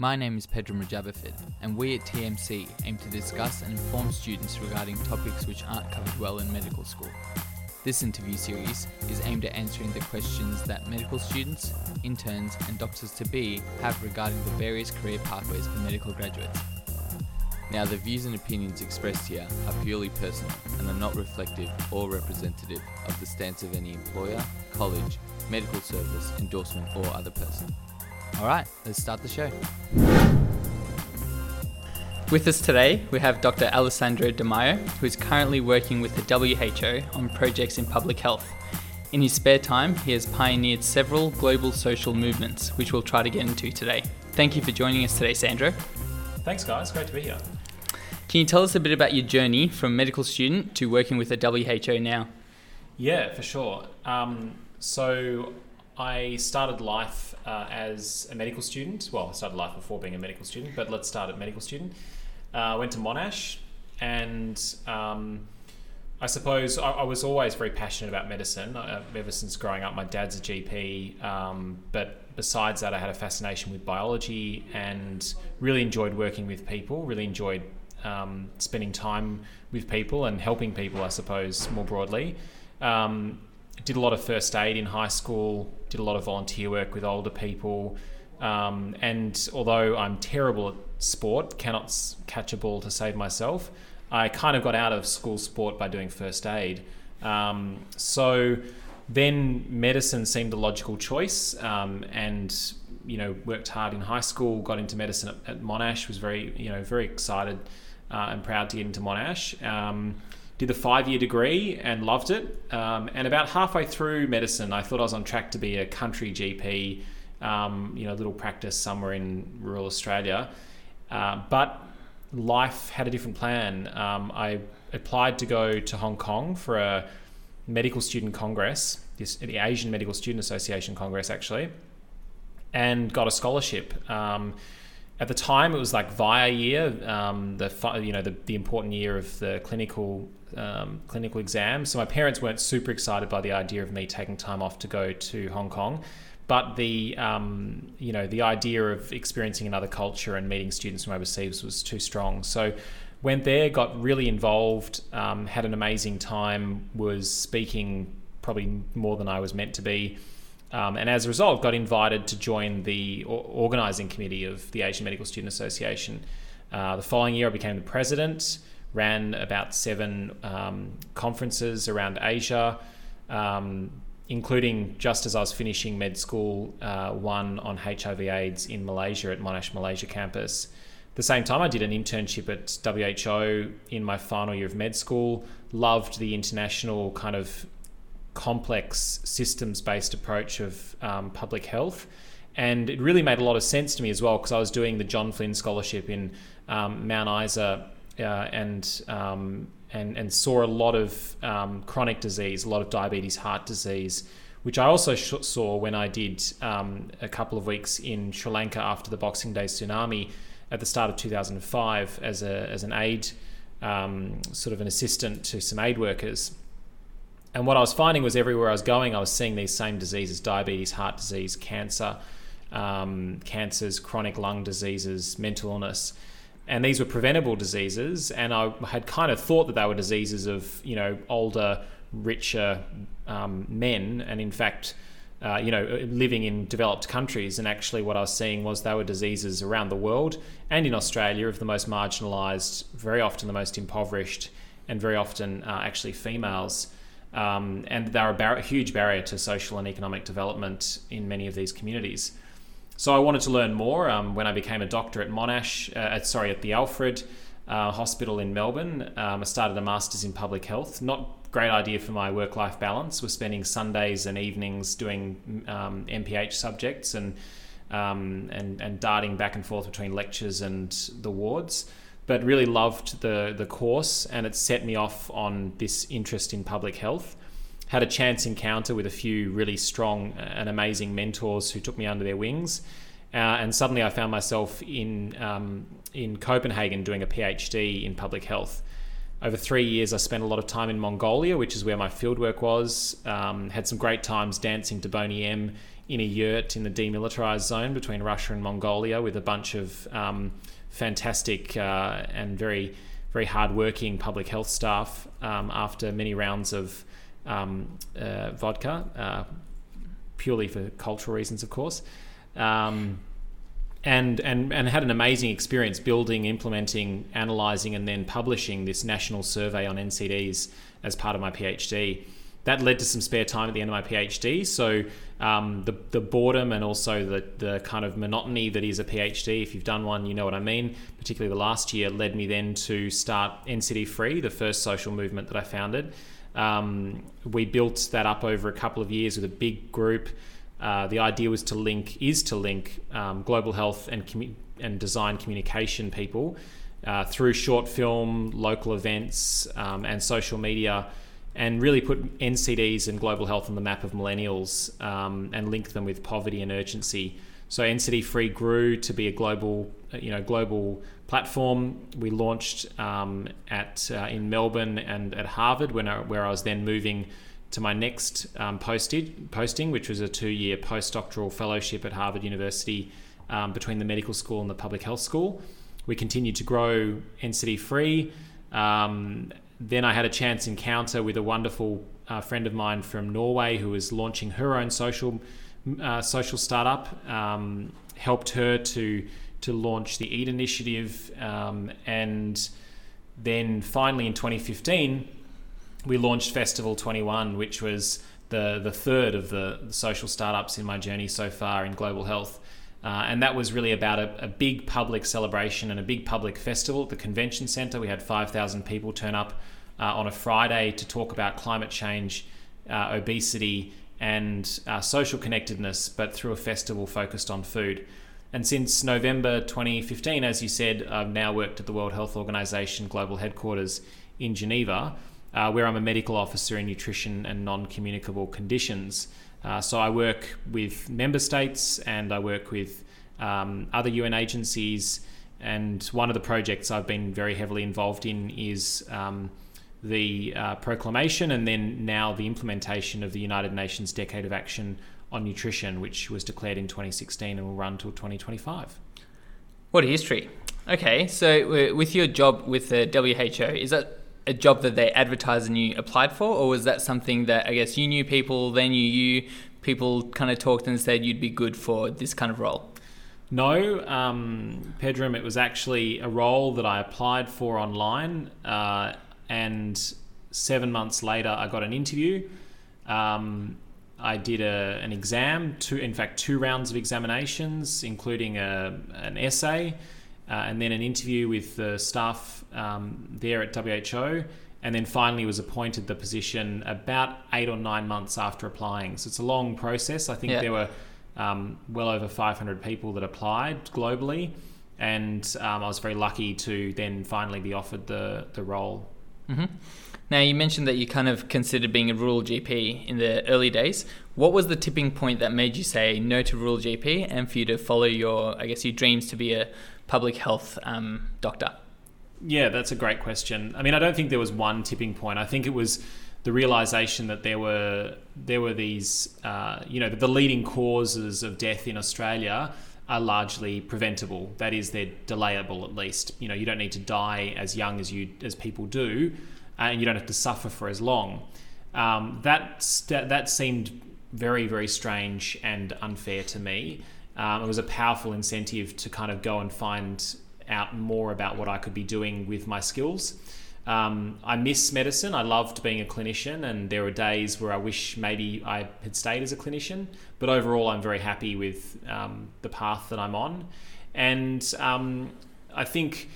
My name is Pedram Mujabafid, and we at TMC aim to discuss and inform students regarding topics which aren't covered well in medical school. This interview series is aimed at answering the questions that medical students, interns, and doctors to be have regarding the various career pathways for medical graduates. Now, the views and opinions expressed here are purely personal and are not reflective or representative of the stance of any employer, college, medical service, endorsement, or other person. Alright, let's start the show. With us today, we have Dr. Alessandro Demaio, who is currently working with the WHO on projects in public health. In his spare time, he has pioneered several global social movements, which we'll try to get into today. Thank you for joining us today, Sandro. Thanks, guys. Great to be here. Can you tell us a bit about your journey from medical student to working with the WHO now? Yeah, for sure. Um, so I started life uh, as a medical student. Well, I started life before being a medical student, but let's start at medical student. I uh, went to Monash, and um, I suppose I, I, was always very passionate about medicine. Uh, ever since growing up, my dad's a GP, um, but besides that, I had a fascination with biology and really enjoyed working with people. Really enjoyed um, spending time with people and helping people, I suppose, more broadly. Um, did a lot of first aid in high school, did a lot of volunteer work with older people. Um, and although I'm terrible at sport, cannot catch a ball to save myself, I kind of got out of school sport by doing first aid. Um, so then medicine seemed a logical choice um, and you know worked hard in high school got into medicine at, at monash was very you know very excited uh, and proud to get into Monash. Did the five year degree and loved it. Um, and about halfway through medicine, I thought I was on track to be a country GP, um, you know, a little practice somewhere in rural Australia. Uh, but life had a different plan. Um, I applied to go to Hong Kong for a medical student congress, this, the Asian Medical Student Association Congress, actually, and got a scholarship. Um, at the time it was like via year, um, the you know the, the important year of the clinical um, clinical exam. So my parents weren't super excited by the idea of me taking time off to go to Hong Kong, but the um, you know the idea of experiencing another culture and meeting students from overseas was too strong. So went there, got really involved, um, had an amazing time, was speaking probably more than I was meant to be. Um, and as a result, got invited to join the organising committee of the Asian Medical Student Association. Uh, the following year, I became the president, ran about seven um, conferences around Asia, um, including just as I was finishing med school, uh, one on HIV/AIDS in Malaysia at Monash Malaysia campus. The same time, I did an internship at WHO in my final year of med school. Loved the international kind of complex systems based approach of um, public health. And it really made a lot of sense to me as well because I was doing the John Flynn Scholarship in um, Mount Isa uh, and, um, and, and saw a lot of um, chronic disease, a lot of diabetes, heart disease, which I also sh- saw when I did um, a couple of weeks in Sri Lanka after the Boxing Day tsunami at the start of 2005 as, a, as an aid, um, sort of an assistant to some aid workers. And what I was finding was everywhere I was going, I was seeing these same diseases diabetes, heart disease, cancer, um, cancers, chronic lung diseases, mental illness. And these were preventable diseases. And I had kind of thought that they were diseases of, you know, older, richer um, men. And in fact, uh, you know, living in developed countries. And actually, what I was seeing was they were diseases around the world and in Australia of the most marginalised, very often the most impoverished, and very often uh, actually females. Um, and they're a, bar- a, huge barrier to social and economic development in many of these communities. So I wanted to learn more um, when I became a doctor at Monash, uh, at, sorry, at the Alfred uh, Hospital in Melbourne. Um, I started a master's in public health. Not great idea for my work-life balance. We're spending Sundays and evenings doing MPH um, subjects and um, and and darting back and forth between lectures and the wards but really loved the the course and it set me off on this interest in public health. Had a chance encounter with a few really strong and amazing mentors who took me under their wings, uh, and suddenly I found myself in um, in Copenhagen doing a PhD in public health. Over three years, I spent a lot of time in Mongolia, which is where my fieldwork was. Um, had some great times dancing to Boney M in a yurt in the demilitarized zone between Russia and Mongolia with a bunch of um, fantastic uh, and very very hardworking public health staff um, after many rounds of um, uh, vodka, uh, purely for cultural reasons, of course. Um, and, and, and had an amazing experience building, implementing, analysing, and then publishing this national survey on NCDs as part of my PhD. That led to some spare time at the end of my PhD. So um, the, the boredom and also the, the kind of monotony that is a PhD, if you've done one, you know what I mean, particularly the last year, led me then to start NCD Free, the first social movement that I founded. Um, we built that up over a couple of years with a big group. Uh, the idea was to link, is to link um, global health and, commu- and design communication people uh, through short film, local events, um, and social media and really put NCDs and global health on the map of millennials um, and link them with poverty and urgency. So NCD Free grew to be a global, you know, global platform. We launched um, at uh, in Melbourne and at Harvard, when I, where I was then moving to my next um, posted, posting, which was a two-year postdoctoral fellowship at Harvard University um, between the medical school and the public health school. We continued to grow NCD Free. Um, then I had a chance encounter with a wonderful uh, friend of mine from Norway who was launching her own social uh, social startup. Um, helped her to to launch the Eat Initiative, um, and then finally in 2015 we launched Festival 21, which was the the third of the, the social startups in my journey so far in global health. Uh, and that was really about a, a, big public celebration and a big public festival at the convention centre. We had 5,000 people turn up uh, on a Friday to talk about climate change, uh, obesity, and uh, social connectedness, but through a festival focused on food. And since November 2015, as you said, I've now worked at the World Health Organization global headquarters in Geneva, uh, where I'm a medical officer in nutrition and non communicable conditions. Uh, so I work with member states and I work with um, other UN agencies. And one of the projects I've been very heavily involved in is um, the uh, proclamation and then now the implementation of the United Nations Decade of Action on Nutrition, which was declared in 2016 and will run till 2025. What a history. Okay, so with your job with the WHO, is that a job that they advertised and you applied for, or was that something that I guess you knew people, they knew you, people kind of talked and said you'd be good for this kind of role? No, um, Pedram, it was actually a role that I applied for online, uh, and seven months later, I got an interview. Um, I did a, an exam, two, in fact, two rounds of examinations, including a, an essay uh, and then an interview with the staff um, there at WHO, and then finally was appointed the position about eight or nine months after applying. So it's a long process. I think yeah. there were um, well over 500 people that applied globally, and um, I was very lucky to then finally be offered the the role. Mm-hmm. Now you mentioned that you kind of considered being a rural GP in the early days. What was the tipping point that made you say no to rural GP and for you to follow your, I guess, your dreams to be a public health um, doctor? Yeah, that's a great question. I mean, I don't think there was one tipping point. I think it was the realization that there were there were these, uh, you know, the leading causes of death in Australia are largely preventable. That is, they're delayable at least. You know, you don't need to die as young as you as people do, and you don't have to suffer for as long. Um, that that seemed very very strange and unfair to me. Um, it was a powerful incentive to kind of go and find out more about what I could be doing with my skills. Um, I miss medicine. I loved being a clinician, and there were days where I wish maybe I had stayed as a clinician. But overall, I'm very happy with um, the path that I'm on. And um, I think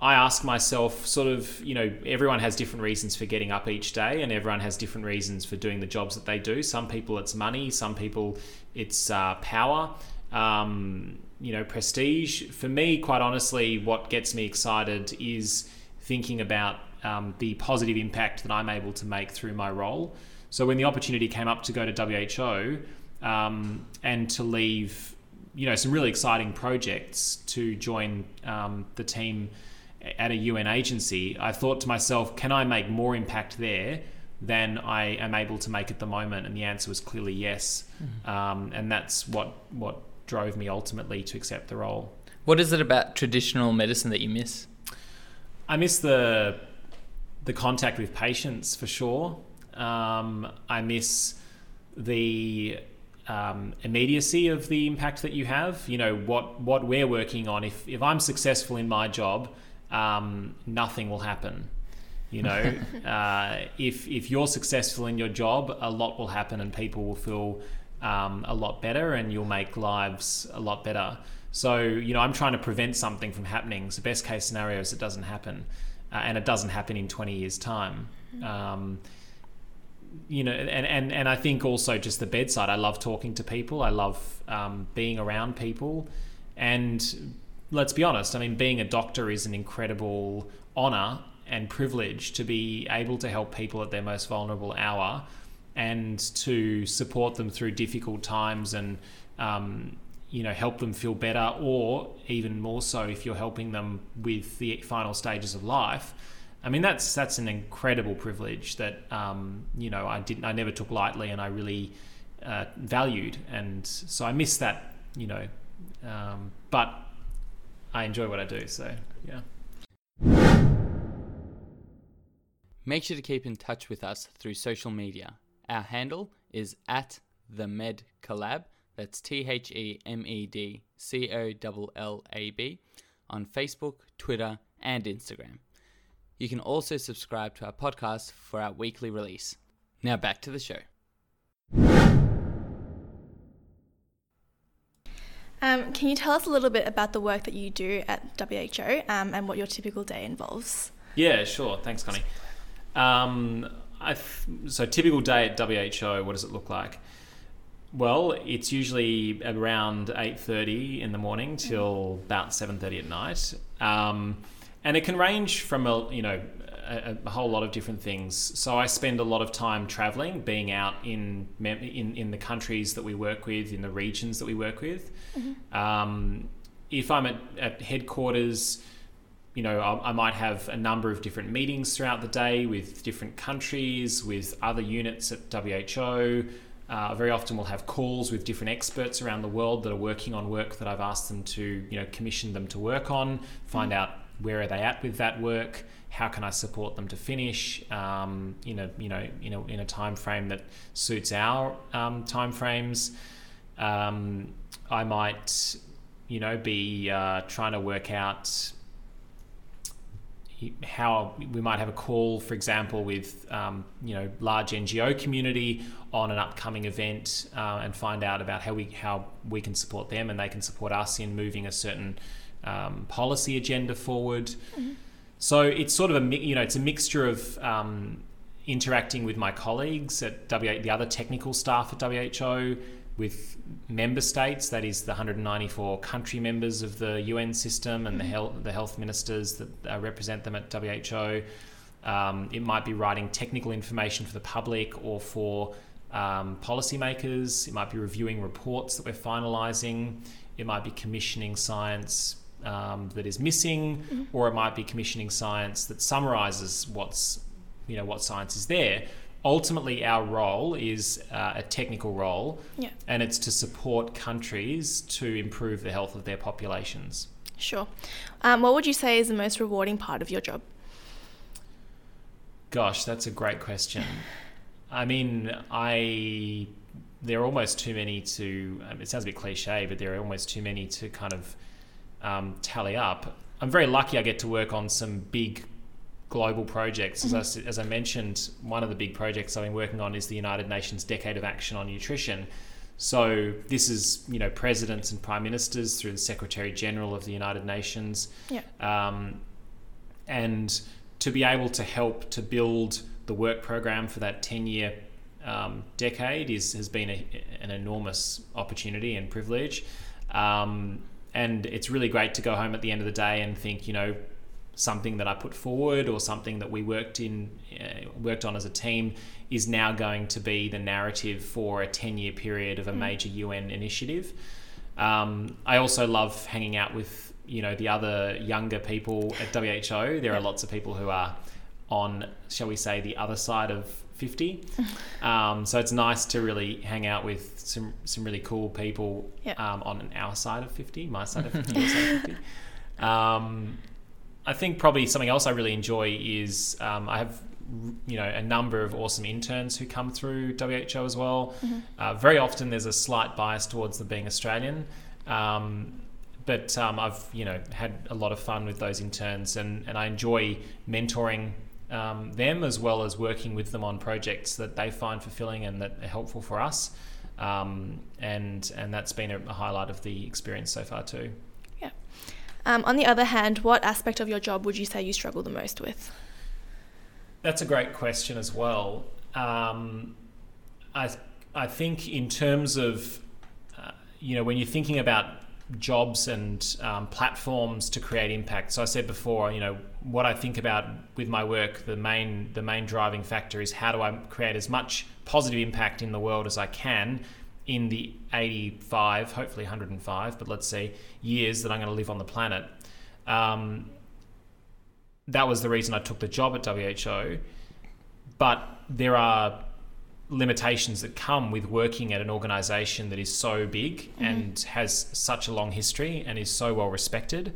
I ask myself, sort of, you know, everyone has different reasons for getting up each day, and everyone has different reasons for doing the jobs that they do. Some people it's money, some people it's uh, power, um, you know, prestige. For me, quite honestly, what gets me excited is thinking about um, the positive impact that I'm able to make through my role. So when the opportunity came up to go to WHO um, and to leave, you know, some really exciting projects to join um, the team at a UN agency, I thought to myself, can I make more impact there than I am able to make at the moment? And the answer was clearly yes. Um, and that's what what drove me ultimately to accept the role. What is it about traditional medicine that you miss? I miss the the contact with patients for sure. Um, I miss the um, immediacy of the impact that you have. You know what what we're working on. If if I'm successful in my job, um, nothing will happen. You know, uh, if if you're successful in your job, a lot will happen, and people will feel um, a lot better, and you'll make lives a lot better. So you know, I'm trying to prevent something from happening. So best case scenario is it doesn't happen, uh, and it doesn't happen in 20 years' time. Um, you know, and, and, and I think also just the bedside. I love talking to people. I love um, being around people. And let's be honest, I mean, being a doctor is an incredible honor and privilege to be able to help people at their most vulnerable hour and to support them through difficult times and, um, you know, help them feel better, or even more so if you're helping them with the final stages of life I mean, that's that's an incredible privilege that um, you know I didn't I never took lightly, and I really uh, valued, and so I miss that, you know. Um, but I enjoy what I do, so yeah. Make sure to keep in touch with us through social media. Our handle is at the Med Collab. That's T H E M E D C O L L A B on Facebook, Twitter, and Instagram. You can also subscribe to our podcast for our weekly release. Now back to the show. Um, can you tell us a little bit about the work that you do at WHO um, and what your typical day involves? Yeah, sure. Thanks, Connie. Um, I so typical day at WHO. What does it look like? Well, it's usually around eight thirty in the morning till about seven thirty at night. Um, and it can range from a you know a, a, whole lot of different things. So I spend a lot of time traveling, being out in in in the countries that we work with, in the regions that we work with. Mm-hmm. Um, if I'm at, at headquarters, you know, I, I, might have a number of different meetings throughout the day with different countries, with other units at WHO. Uh, very often we'll have calls with different experts around the world that are working on work that I've asked them to, you know, commission them to work on, find mm-hmm. out where are they at with that work? How can I support them to finish um, in a you know in a, in a time frame that suits our um, time frames? Um, I might you know be uh, trying to work out how we might have a call, for example, with um, you know large NGO community on an upcoming event uh, and find out about how we how we can support them and they can support us in moving a certain um, policy agenda forward. Mm-hmm. So it's sort of a you know it's a mixture of um, interacting with my colleagues at the other technical staff at WHO, with member states, that is the 194 country members of the UN system and mm-hmm. the health the health ministers that uh, represent them at WHO. Um, it might be writing technical information for the public or for um, policymakers. It might be reviewing reports that we're finalising. It might be commissioning science um, that is missing, mm-hmm. or it might be commissioning science that summarizes what's you know what science is there. Ultimately, our role is uh, a technical role, yeah. and it's to support countries to improve the health of their populations. Sure. Um, what would you say is the most rewarding part of your job? Gosh, that's a great question. I mean, I there are almost too many to. Um, it sounds a bit cliche, but there are almost too many to kind of um, tally up. I'm very lucky I get to work on some big global projects. Mm-hmm. As, I, as I mentioned, one of the big projects I've been working on is the United Nations Decade of Action on Nutrition. So this is, you know, presidents and prime ministers through the Secretary General of the United Nations, yeah. um, and to be able to help to build the work program for that ten-year um, decade is has been a, an enormous opportunity and privilege. Um, and it's really great to go home at the end of the day and think, you know, something that I put forward or something that we worked in uh, worked on as a team is now going to be the narrative for a 10 year period of a mm. major UN initiative. Um, I also love hanging out with you know the other younger people at WHO. There are lots of people who are on, shall we say, the other side of 50. um, so it's nice to really hang out with some some really cool people Yep. um, on our side of 50, my side of 50, your side of 50. I think probably something else I really enjoy is um, I have you know a number of awesome interns who come through WHO as well. Uh, very often there's a slight bias towards them being Australian. Um, but um, I've you know had a lot of fun with those interns, and, and I enjoy mentoring um, them as well as working with them on projects that they find fulfilling and that are helpful for us. Um, and and that's been a highlight of the experience so far too. Um, on the other hand, what aspect of your job would you say you struggle the most with? That's a great question as well. Um, I I think in terms of uh, you know when you're thinking about jobs and um, platforms to create impact. So I said before, you know what I think about with my work. The main the main driving factor is how do I create as much positive impact in the world as I can in the 85, hopefully 105, but let's say years that I'm going to live on the planet. Um, that was the reason I took the job at WHO. But there are limitations that come with working at an organization that is so big and has such a long history and is so well respected.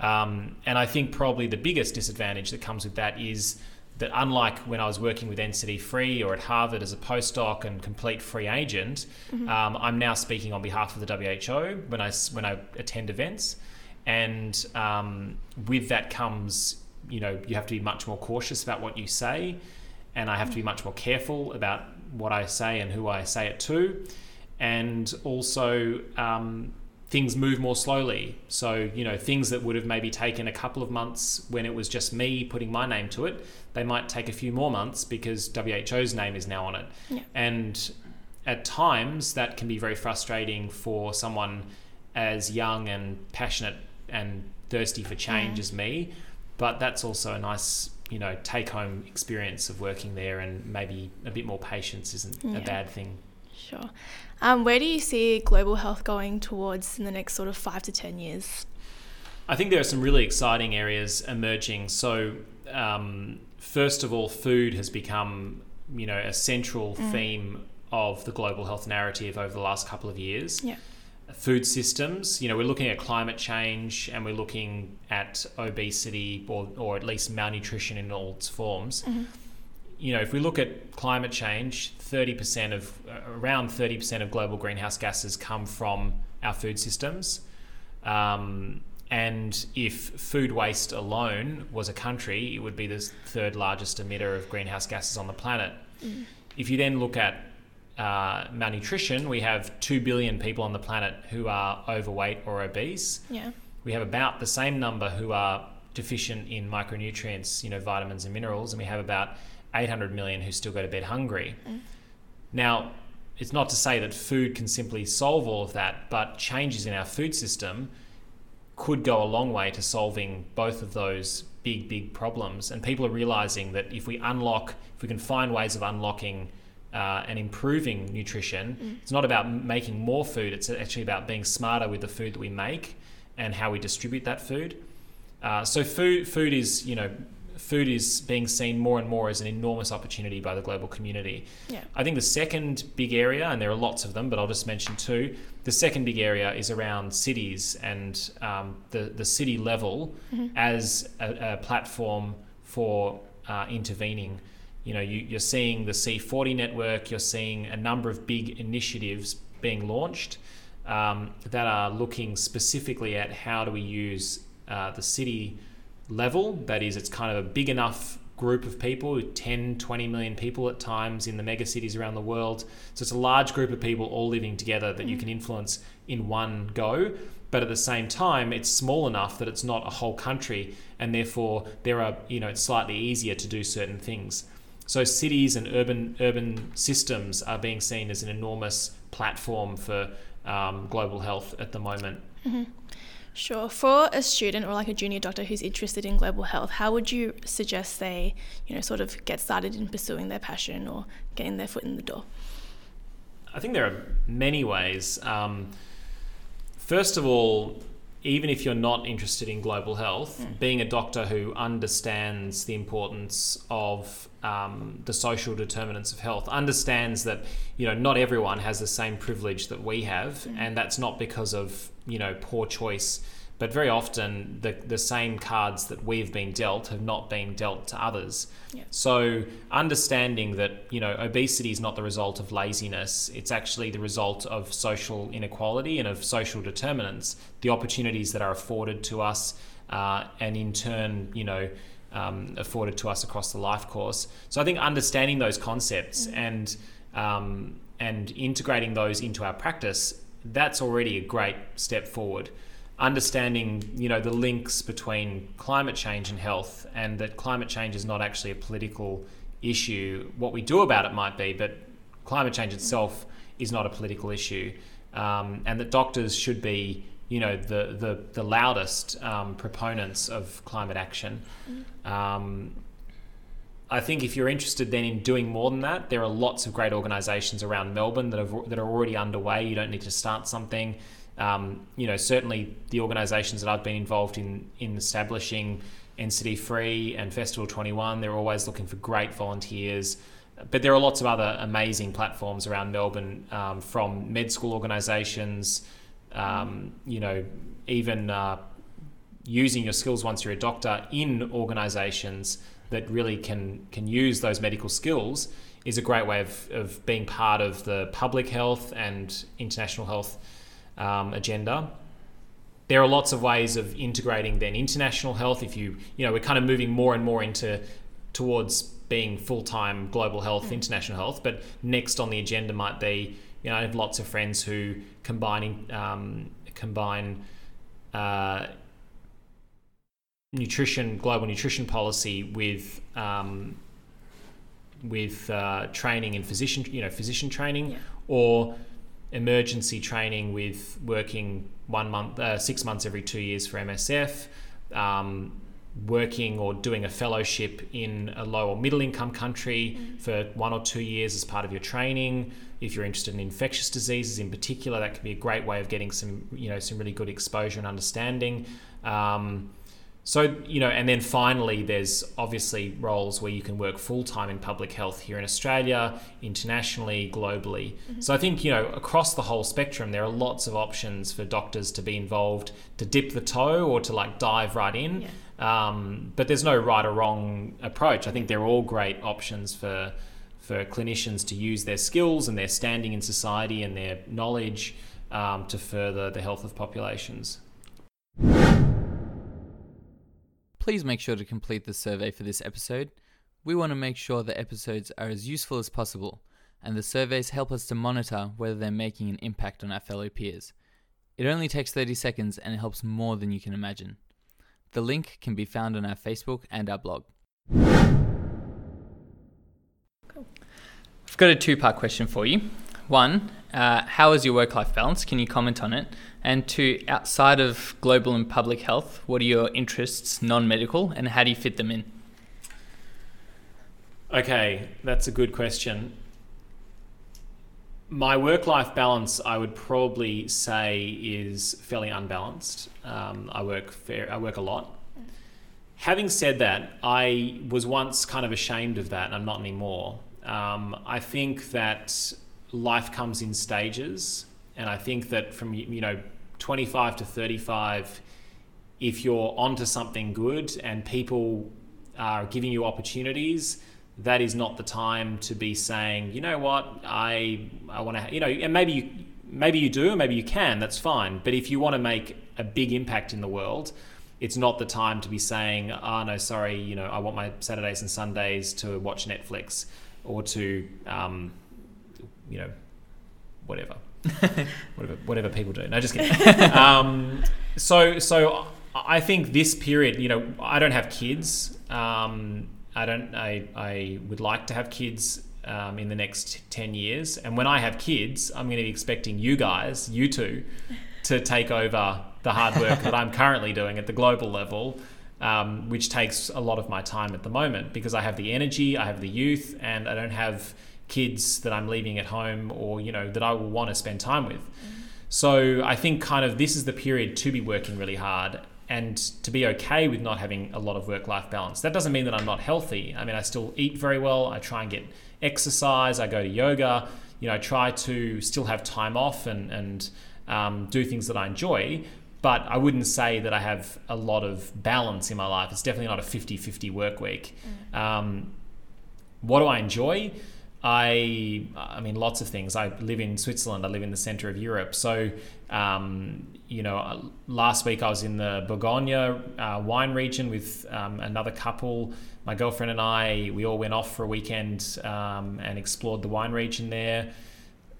Um, and I think probably the biggest disadvantage that comes with that is that unlike when I was working with NCD Free or at Harvard as a postdoc and complete free agent, um, I'm now speaking on behalf of the WHO when I when I attend events, and um, with that comes you know you have to be much more cautious about what you say, and I have to be much more careful about what I say and who I say it to, and also um, things move more slowly. So, you know, things that would have maybe taken a couple of months when it was just me putting my name to it, they might take a few more months because WHO's name is now on it. Yeah. And at times that can be very frustrating for someone as young and passionate and thirsty for change as me. But that's also a nice, you know, take home experience of working there and maybe a bit more patience isn't Yeah. a bad thing. Sure. Um, where do you see global health going towards in the next sort of five to ten years? I think there are some really exciting areas emerging. So, um, first of all, food has become, you know, a central theme of the global health narrative over the last couple of years. Yeah. Food systems, you know, we're looking at climate change and we're looking at obesity or, or at least malnutrition in all its forms. You know, if we look at climate change, 30% of, uh, around 30% of global greenhouse gases come from our food systems. Um, and if food waste alone was a country, it would be the third largest emitter of greenhouse gases on the planet. If you then look at uh, malnutrition, we have 2 billion people on the planet who are overweight or obese. Yeah. We have about the same number who are deficient in micronutrients, you know, vitamins and minerals, and we have about 800 million who still go to bed hungry. Now, it's not to say that food can simply solve all of that, but changes in our food system could go a long way to solving both of those big, big problems. And people are realizing that if we unlock, if we can find ways of unlocking uh, and improving nutrition, it's not about making more food, it's actually about being smarter with the food that we make and how we distribute that food. Uh, so food, food is, you know, food is being seen more and more as an enormous opportunity by the global community. Yeah. I think the second big area, and there are lots of them, but I'll just mention two. The second big area is around cities and um, the the city level as a, a platform for uh, intervening. You know, you, you're seeing the C40 network. You're seeing a number of big initiatives being launched um, that are looking specifically at how do we use uh, the city level. That is, it's kind of a big enough group of people 10, 20 million people at times in the mega cities around the world. So it's a large group of people all living together that you can influence in one go. But at the same time, it's small enough that it's not a whole country, and therefore there are, you know, it's slightly easier to do certain things. So cities and urban urban systems are being seen as an enormous platform for um, global health at the moment. Sure. For a student or like a junior doctor who's interested in global health, how would you suggest they, you know, sort of get started in pursuing their passion or getting their foot in the door? I think there are many ways. Um, first of all, even if you're not interested in global health, Mm. being a doctor who understands the importance of um, the social determinants of health, understands that you know not everyone has the same privilege that we have, Mm. and that's not because of you know poor choice, but very often the the same cards that we've been dealt have not been dealt to others. Yeah. So understanding that you know obesity is not the result of laziness; it's actually the result of social inequality and of social determinants. The opportunities that are afforded to us, uh, and in turn, you know, um, afforded to us across the life course. So I think understanding those concepts and um, and integrating those into our practice, that's already a great step forward. Understanding you know the links between climate change and health and that climate change is not actually a political issue. What we do about it might be but climate change itself is not a political issue. Um, and that doctors should be you know the the, the loudest um, proponents of climate action. Um, I think if you're interested then in doing more than that, there are lots of great organisations around Melbourne that have that are already underway. You don't need to start something. Um, you know, certainly the organisations that I've been involved in in establishing NCD Free and Festival 21, they're always looking for great volunteers. But there are lots of other amazing platforms around Melbourne, um, from med school organisations, um, you know, even uh, using your skills once you're a doctor in organisations that really can can use those medical skills is a great way of, of being part of the public health and international health um, agenda. There are lots of ways of integrating then international health. If you you know we're kind of moving more and more into towards being full time global health, international health. But next on the agenda might be you know I have lots of friends who combining um, combine. Uh, nutrition global nutrition policy with um, with uh, training in physician you know physician training Yeah. or emergency training with working one month uh, six months every two years for MSF um, working or doing a fellowship in a low or middle income country for one or two years as part of your training. If you're interested in infectious diseases in particular that could be a great way of getting some you know some really good exposure and understanding. Um, so, you know, and then finally, there's obviously roles where you can work full time in public health here in Australia, internationally, globally. So, I think, you know, across the whole spectrum, there are lots of options for doctors to be involved, to dip the toe or to like dive right in. Um, but there's no right or wrong approach. I think they're all great options for. For clinicians to use their skills and their standing in society and their knowledge um, to further the health of populations. Please make sure to complete the survey for this episode. We want to make sure the episodes are as useful as possible, and the surveys help us to monitor whether they're making an impact on our fellow peers. It only takes 30 seconds and it helps more than you can imagine. The link can be found on our Facebook and our blog. I've got a two part question for you. One, uh, how is your work life balance? Can you comment on it? And two, outside of global and public health, what are your interests, non medical, and how do you fit them in? Okay, that's a good question. My work life balance, I would probably say, is fairly unbalanced. Um, I work fair, I work a lot. Having said that, I was once kind of ashamed of that, and I'm not anymore. Um, I think that life comes in stages, and I think that from you know 25 to 35, if you're onto something good and people are giving you opportunities, that is not the time to be saying, you know what, I I want to, you know, and maybe you maybe you do, maybe you can, that's fine. But if you want to make a big impact in the world, it's not the time to be saying, oh no, sorry, you know, I want my Saturdays and Sundays to watch Netflix or to, um, you know, whatever. whatever, whatever people do. No, just kidding. um, so, so I think this period, you know, I don't have kids. Um, I don't. I, I would like to have kids um, in the next ten years, and when I have kids, I'm going to be expecting you guys, you two, to take over the hard work that I'm currently doing at the global level. Um, which takes a lot of my time at the moment because I have the energy, I have the youth, and I don't have kids that I'm leaving at home or you know that I will want to spend time with. So I think kind of this is the period to be working really hard and to be okay with not having a lot of work life balance. That doesn't mean that I'm not healthy. I mean, I still eat very well. I try and get exercise. I go to yoga. You know, I try to still have time off and, and um, do things that I enjoy. But I wouldn't say that I have a lot of balance in my life. It's definitely not a 50 50 work week. Um, what do I enjoy? I, I mean, lots of things. I live in Switzerland. I live in the center of Europe. So, um, you know, uh, last week I was in the Bourgogne uh, wine region with um, another couple. My girlfriend and I, we all went off for a weekend um, and explored the wine region there.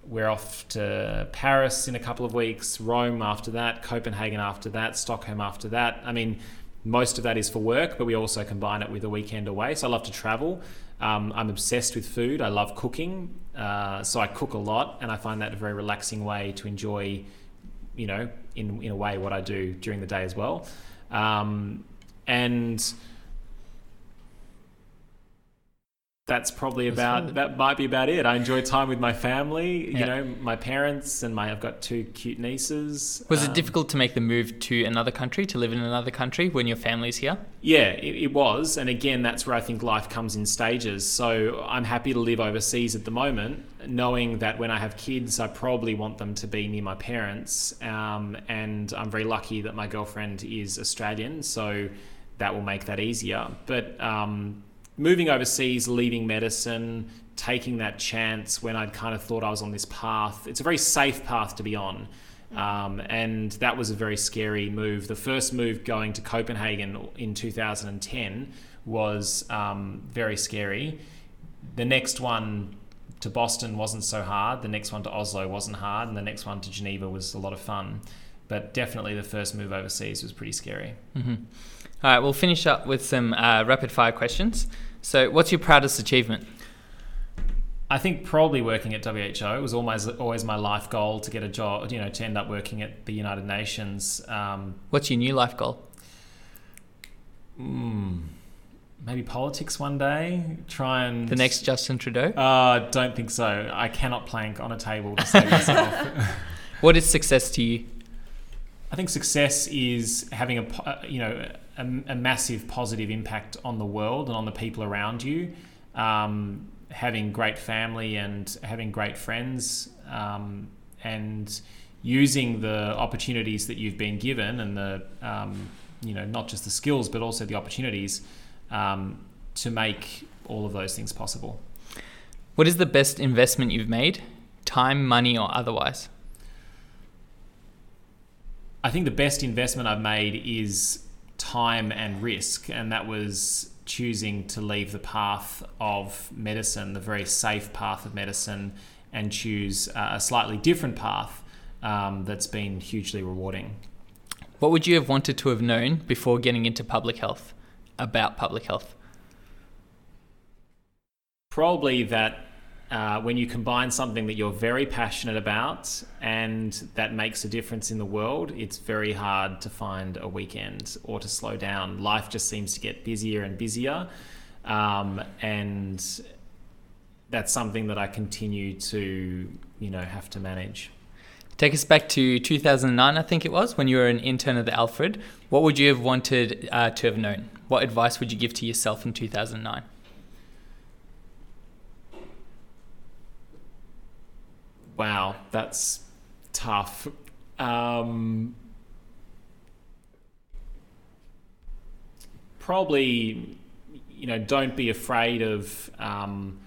We're off to Paris in a couple of weeks, Rome after that, Copenhagen after that, Stockholm after that. I mean, most of that is for work, but we also combine it with a weekend away. So I love to travel. Um, I'm obsessed with food. I love cooking. Uh, so I cook a lot, and I find that a very relaxing way to enjoy, you know, in, in a way, what I do during the day as well. Um, and that's probably That's about good. that might be about it. I enjoy time with my family, you know, my parents and my I've got two cute nieces. Was it Um, difficult to make the move to another country, to live in another country when your family's here? Yeah, it, it was. And again, that's where I think life comes in stages. So I'm happy to live overseas at the moment, knowing that when I have kids, I probably want them to be near my parents. Um, and I'm very lucky that my girlfriend is Australian, so that will make that easier. But um, moving overseas, leaving medicine, taking that chance when I'd kind of thought I was on this path, it's a very safe path to be on. Um, and that was a very scary move. The first move going to Copenhagen in 2010 was um, very scary. The next one to Boston wasn't so hard. The next one to Oslo wasn't hard. And the next one to Geneva was a lot of fun. But definitely the first move overseas was pretty scary. hmm All right, we'll finish up with some uh, rapid fire questions. So, what's your proudest achievement? I think probably working at WHO it was always always my life goal to get a job, you know, to end up working at the United Nations. Um, What's your new life goal? mm, maybe politics one day. Try and The next Justin Trudeau? Uh, don't think so. I cannot plank on a table to save myself. What is success to you? I think success is having a uh, you know a, a massive positive impact on the world and on the people around you. Um, having great family and having great friends um, and using the opportunities that you've been given and the um, you know not just the skills but also the opportunities um, to make all of those things possible. What is the best investment you've made? Time, money, or otherwise? I think the best investment I've made is time and risk, and that was choosing to leave the path of medicine, the very safe path of medicine, and choose uh, a slightly different path um, that's been hugely rewarding. What would you have wanted to have known before getting into public health about public health? Probably that uh, when you combine something that you're very passionate about and that makes a difference in the world, it's very hard to find a weekend or to slow down. Life just seems to get busier and busier. Um, and that's something that I continue to, you know, have to manage. Take us back to 2009, I think it was, when you were an intern at the Alfred. What would you have wanted uh, to have known? What advice would you give to yourself in 2009? Wow, that's tough. Um, probably, you know, don't be afraid of. Um,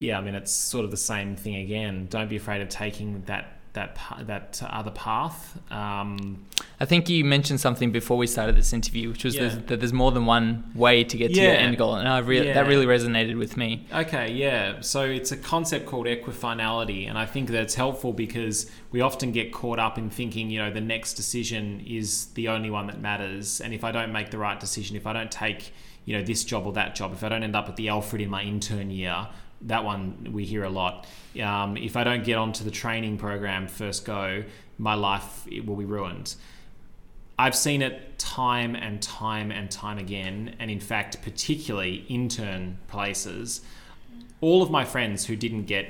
yeah, I mean, it's sort of the same thing again. Don't be afraid of taking that that that other path. Um, I think you mentioned something before we started this interview, which was Yeah. there's, that there's more than one way to get to your end goal, and I re- Yeah. that really resonated with me. Okay, yeah. So it's a concept called equifinality, and I think that's helpful because we often get caught up in thinking, you know, the next decision is the only one that matters, and if I don't make the right decision, if I don't take, you know, this job or that job, if I don't end up at the Alfred in my intern year, that one we hear a lot. Um, if I don't get onto the training program first go, my life will be ruined. I've seen it time and time and time again, and in fact, particularly intern places. All of my friends who didn't get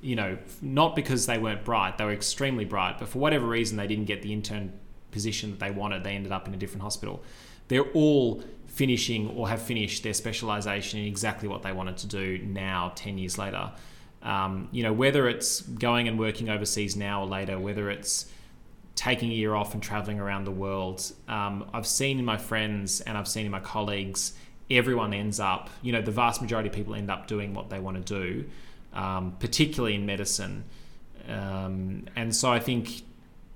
you know, not because they weren't bright, they were extremely bright, but for whatever reason they didn't get the intern position that they wanted, they ended up in a different hospital. They're all finishing or have finished their specialization in exactly what they wanted to do now, 10 years later. Um, you know, whether it's going and working overseas now or later, whether it's taking a year off and traveling around the world, um, I've seen in my friends and I've seen in my colleagues, everyone ends up, you know, the vast majority of people end up doing what they want to do um, particularly in medicine. Um, and so I think,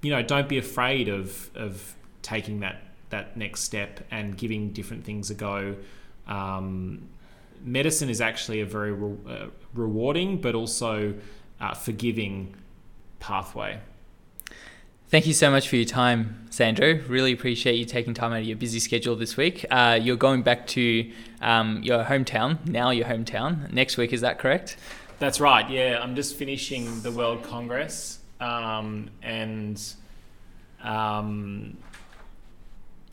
you know, don't be afraid of of taking that that next step and giving different things a go. Um, medicine is actually a very re- uh, rewarding, but also uh, forgiving pathway. Thank you so much for your time, Sandro. Really appreciate you taking time out of your busy schedule this week. Uh, you're going back to um, your hometown, now your hometown, next week, is that correct? That's right. Yeah, I'm just finishing the World Congress, um, and um,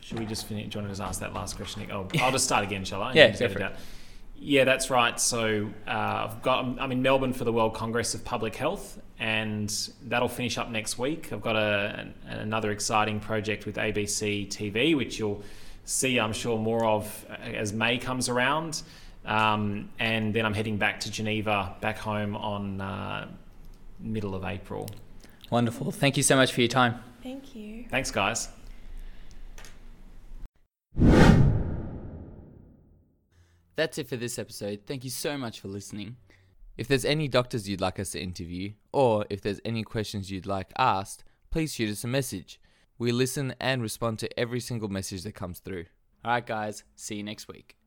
should we just finish? Do you want to just ask that last question? Oh, I'll just start again, shall I? yeah, go for it. Yeah, that's right. So uh, I've got I'm in Melbourne for the World Congress of Public Health, and that'll finish up next week. I've got a, an, another exciting project with ABC TV, which you'll see, I'm sure, more of as May comes around. Um, and then I'm heading back to Geneva, back home on uh, middle of April. Wonderful. Thank you so much for your time. Thank you. Thanks, guys. That's it for this episode. Thank you so much for listening. If there's any doctors you'd like us to interview, or if there's any questions you'd like asked, please shoot us a message. We listen and respond to every single message that comes through. Alright, guys, see you next week.